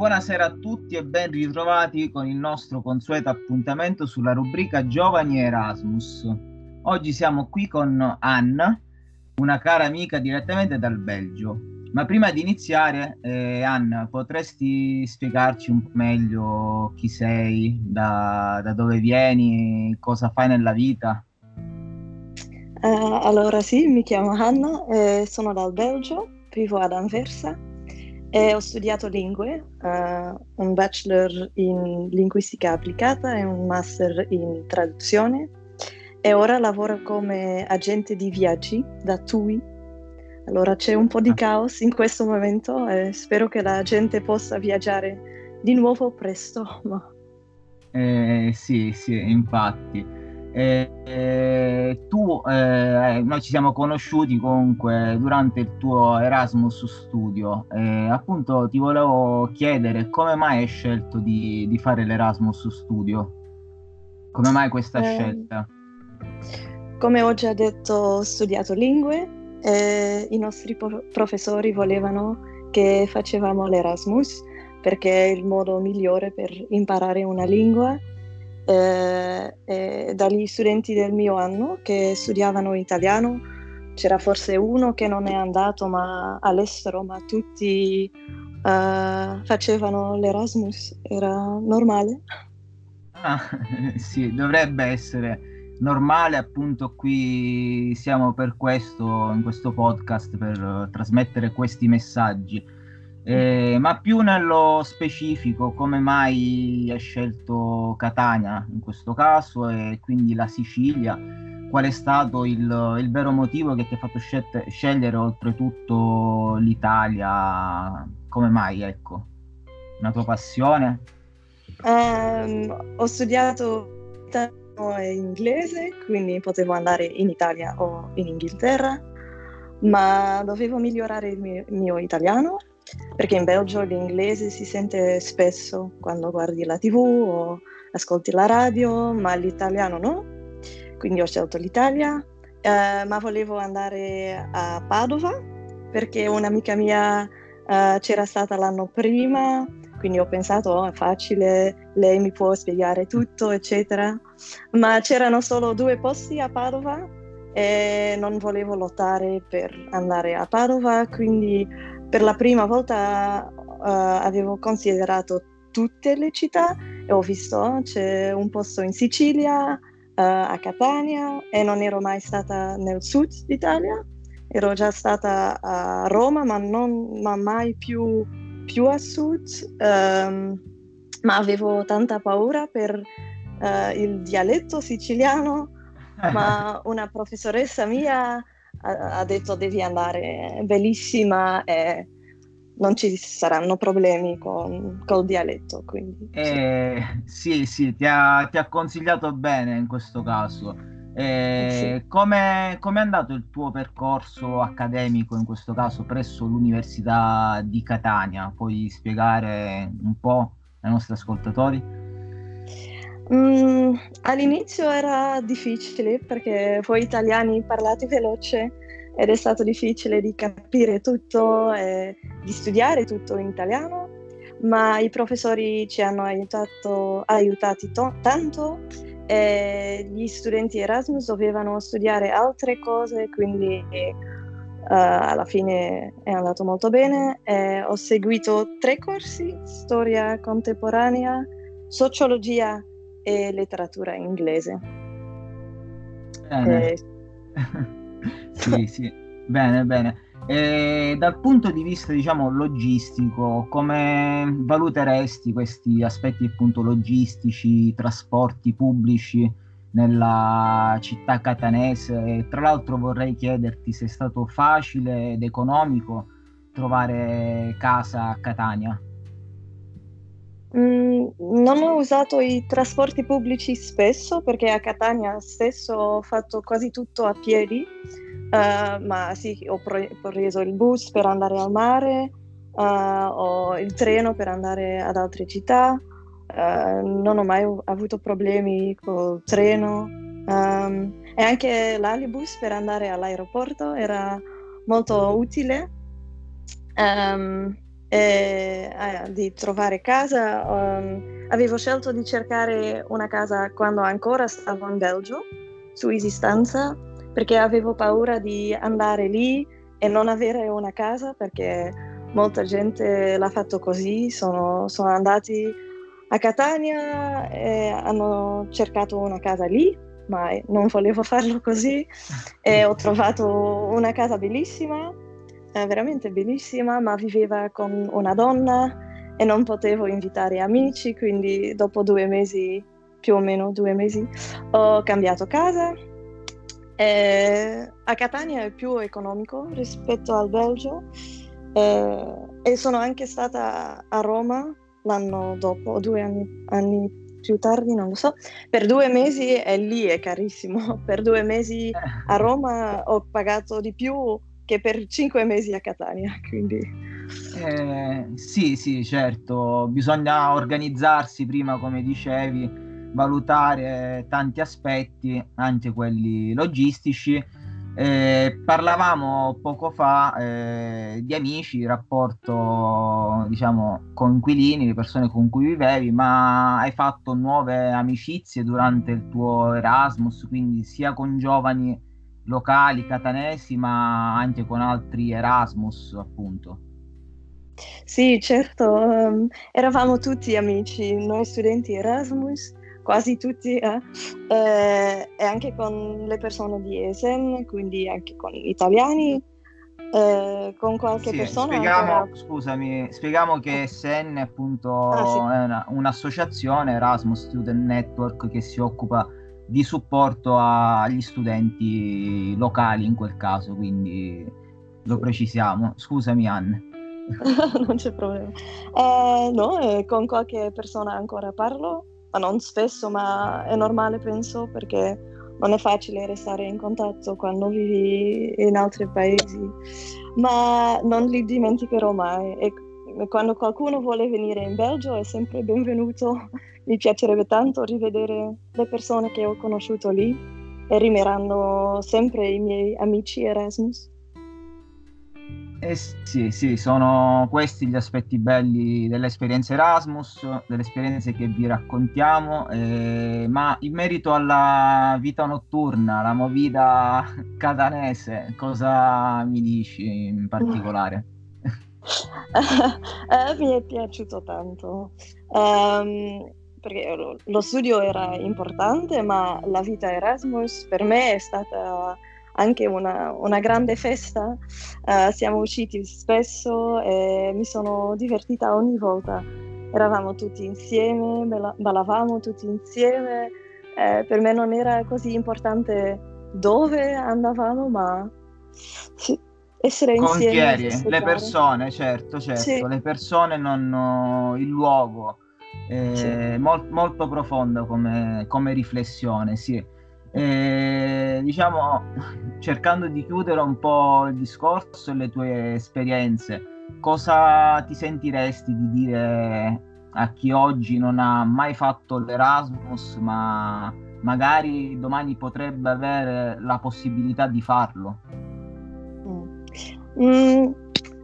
buonasera a tutti e ben ritrovati con il nostro consueto appuntamento sulla rubrica Giovani Erasmus. Oggi siamo qui con Anna, una cara amica direttamente dal Belgio. Ma prima di iniziare, eh, Anna, potresti spiegarci un po' meglio chi sei, da, da dove vieni, cosa fai nella vita? Uh, allora sì, mi chiamo Anna, eh, sono dal Belgio, vivo ad Anversa e ho studiato lingue, uh, un bachelor in linguistica applicata e un master in traduzione e ora lavoro come agente di viaggi da TUI. Allora c'è un po' di ah. caos in questo momento e spero che la gente possa viaggiare di nuovo presto. Ma... Eh, sì, sì, infatti. Eh, eh, tu, eh, noi ci siamo conosciuti comunque durante il tuo Erasmus Studio. appunto, ti volevo chiedere come mai hai scelto di, di fare l'Erasmus Studio? Come mai questa eh, scelta? Come ho già detto, ho studiato lingue e i nostri po- professori volevano che facevamo l'Erasmus perché è il modo migliore per imparare una lingua eh, eh, dagli studenti del mio anno che studiavano italiano. C'era forse uno che non è andato ma all'estero, ma tutti uh, facevano l'Erasmus, era normale. Ah, sì, dovrebbe essere normale, appunto qui siamo per questo, in questo podcast, per trasmettere questi messaggi eh, ma più nello specifico, come mai hai scelto Catania in questo caso e quindi la Sicilia? Qual è stato il, il vero motivo che ti ha fatto scel- scegliere oltretutto l'Italia? Come mai, ecco? Una tua passione? Um, ho studiato italiano e inglese, quindi potevo andare in Italia o in Inghilterra, ma dovevo migliorare il mio, il mio italiano perché in Belgio l'inglese si sente spesso quando guardi la tv o ascolti la radio, ma l'italiano no. Quindi ho scelto l'Italia, eh, ma volevo andare a Padova perché un'amica mia eh, c'era stata l'anno prima, quindi ho pensato oh, è facile, lei mi può spiegare tutto, eccetera. Ma c'erano solo due posti a Padova e non volevo lottare per andare a Padova, quindi per la prima volta uh, avevo considerato tutte le città e ho visto c'è un posto in Sicilia, uh, a Catania e non ero mai stata nel sud d'Italia, ero già stata a Roma ma, non, ma mai più, più, a sud, um, ma avevo tanta paura per uh, il dialetto siciliano, ma una professoressa mia ha, detto devi andare bellissima e non ci saranno problemi con, col dialetto. Quindi, eh, sì. sì, sì, ti ha, ti ha, consigliato bene in questo caso. Eh, sì. Come è andato il tuo percorso accademico in questo caso presso l'Università di Catania? Puoi spiegare un po' ai nostri ascoltatori? Mm, all'inizio era difficile perché voi italiani parlate veloce ed è stato difficile di capire tutto e di studiare tutto in italiano, ma i professori ci hanno aiutato, aiutati to- tanto e gli studenti Erasmus dovevano studiare altre cose, quindi uh, alla fine è andato molto bene. E ho seguito tre corsi, storia contemporanea, sociologia e letteratura inglese. Bene. Eh... sì, sì, bene, bene. E dal punto di vista, diciamo, logistico, come valuteresti questi aspetti appunto logistici, trasporti pubblici nella città catanese? Tra l'altro vorrei chiederti se è stato facile ed economico trovare casa a Catania. Mm, non ho usato i trasporti pubblici spesso perché a Catania stesso ho fatto quasi tutto a piedi, uh, ma sì, ho, pre- preso il bus per andare al mare, uh, o il treno per andare ad altre città, uh, non ho mai avuto problemi col treno. Um, e anche l'alibus per andare all'aeroporto era molto utile. Um, eh, di trovare casa, um, avevo scelto di cercare una casa quando ancora stavo in Belgio, su esistenza, perché avevo paura di andare lì e non avere una casa, perché molta gente l'ha fatto così, sono, sono andati a Catania e hanno cercato una casa lì, ma non volevo farlo così. E ho trovato una casa bellissima, eh, veramente bellissima, ma viveva con una donna e non potevo invitare amici, quindi dopo due mesi, più o meno due mesi, ho cambiato casa. E a Catania è più economico rispetto al Belgio eh, e sono anche stata a Roma l'anno dopo, due anni, anni, più tardi, non lo so, per due mesi e lì è carissimo. Per due mesi a Roma ho pagato di più che per cinque mesi a Catania, quindi... Eh, sì, sì, certo, bisogna organizzarsi prima, come dicevi, valutare tanti aspetti, anche quelli logistici. Eh, parlavamo poco fa eh, di amici, rapporto diciamo con inquilini, le persone con cui vivevi, ma hai fatto nuove amicizie durante il tuo Erasmus, quindi sia con giovani locali catanesi, ma anche con altri Erasmus, appunto. Sì, certo, um, eravamo tutti amici, noi studenti Erasmus quasi tutti, eh? Eh, e anche con le persone di ESN, quindi anche con gli italiani, eh, con qualche sì, persona. Spieghiamo, ancora... Scusami, spieghiamo che ESN appunto ah, sì. è una, un'associazione Erasmus Student Network che si occupa di supporto agli studenti locali in quel caso, quindi lo precisiamo. Scusami Anne. non c'è problema. Eh, no, con qualche persona ancora parlo ma non spesso, ma è normale penso perché non è facile restare in contatto quando vivi in altri paesi, ma non li dimenticherò mai e quando qualcuno vuole venire in Belgio è sempre benvenuto, mi piacerebbe tanto rivedere le persone che ho conosciuto lì e rimeranno sempre i miei amici Erasmus. Eh sì, sì, sono questi gli aspetti belli dell'esperienza Erasmus, delle esperienze che vi raccontiamo, eh, ma in merito alla vita notturna, la movida catanese, cosa mi dici in particolare? eh, mi è piaciuto tanto, um, perché lo studio era importante, ma la vita Erasmus per me è stata anche una, una grande festa. Uh, siamo usciti spesso e mi sono divertita ogni volta. Eravamo tutti insieme, ballavamo tutti insieme. Eh, per me non era così importante dove andavamo, ma sì, essere insieme. Con le persone, certo, certo, sì. le persone, non il luogo. Eh, sì. Mol, molto profondo come, come riflessione, sì. E, diciamo, cercando di chiudere un po' il discorso e le tue esperienze, cosa ti sentiresti di dire a chi oggi non ha mai fatto l'Erasmus, ma magari domani potrebbe avere la possibilità di farlo? Mm,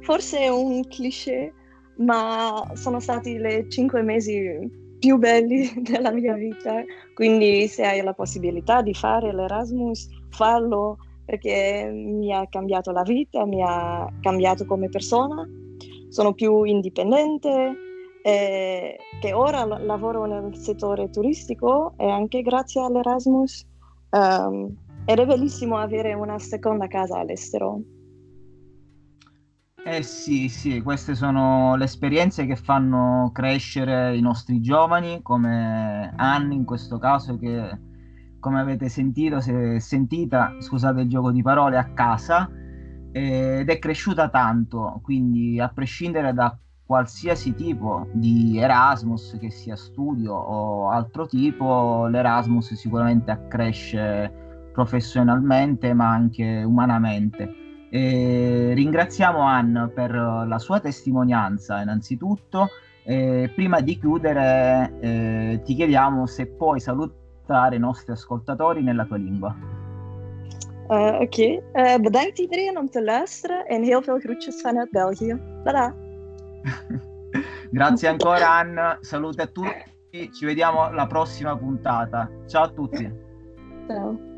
forse è un cliché, ma sono stati le cinque mesi più belli della mia vita. Quindi se hai la possibilità di fare l'Erasmus, fallo perché mi ha cambiato la vita, mi ha cambiato come persona, sono più indipendente, eh, che ora lavoro nel settore turistico e anche grazie all'Erasmus um, ed è bellissimo avere una seconda casa all'estero. Eh sì, sì, queste sono le esperienze che fanno crescere i nostri giovani, come Anne in questo caso che, come avete sentito, è sentita, scusate il gioco di parole, a casa ed è cresciuta tanto, quindi a prescindere da qualsiasi tipo di Erasmus, che sia studio o altro tipo, l'Erasmus sicuramente accresce professionalmente ma anche umanamente. Eh, ringraziamo Anne per la sua testimonianza innanzitutto. Eh, prima di chiudere eh, ti chiediamo se puoi salutare i nostri ascoltatori nella tua lingua. Uh, Oké, okay. uh, bedankt iedereen om te luisteren en heel veel groetjes vanuit België. Tada! Grazie ancora Anna, salute a tutti, ci vediamo alla prossima puntata. Ciao a tutti. Ciao.